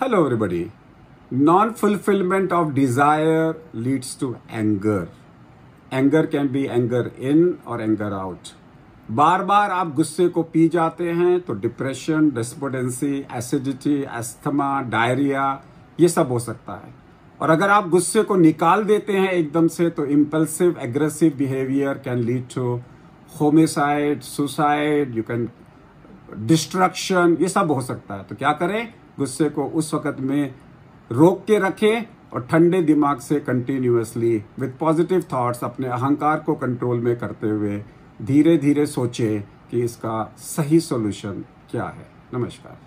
Hello, everybody. Non fulfillment of desire leads to anger. Anger can be anger in or anger out. बार बार आप गुस्से को P जाते हैं तो depression despondency acidity asthma diarrhoea ये सब हो सकता है और अगर आप गुस्से को निकाल देते हैं एकदम से तो impulsive aggressive behaviour can lead to homicide suicide you can destruction ये सब हो सकता है तो क्या करें गुस्से को उस वक्त में रोक के रखें और ठंडे दिमाग से कंटिन्यूसली विथ पॉजिटिव थॉट्स अपने अहंकार को कंट्रोल में करते हुए धीरे धीरे सोचें कि इसका सही सॉल्यूशन क्या है। नमस्कार।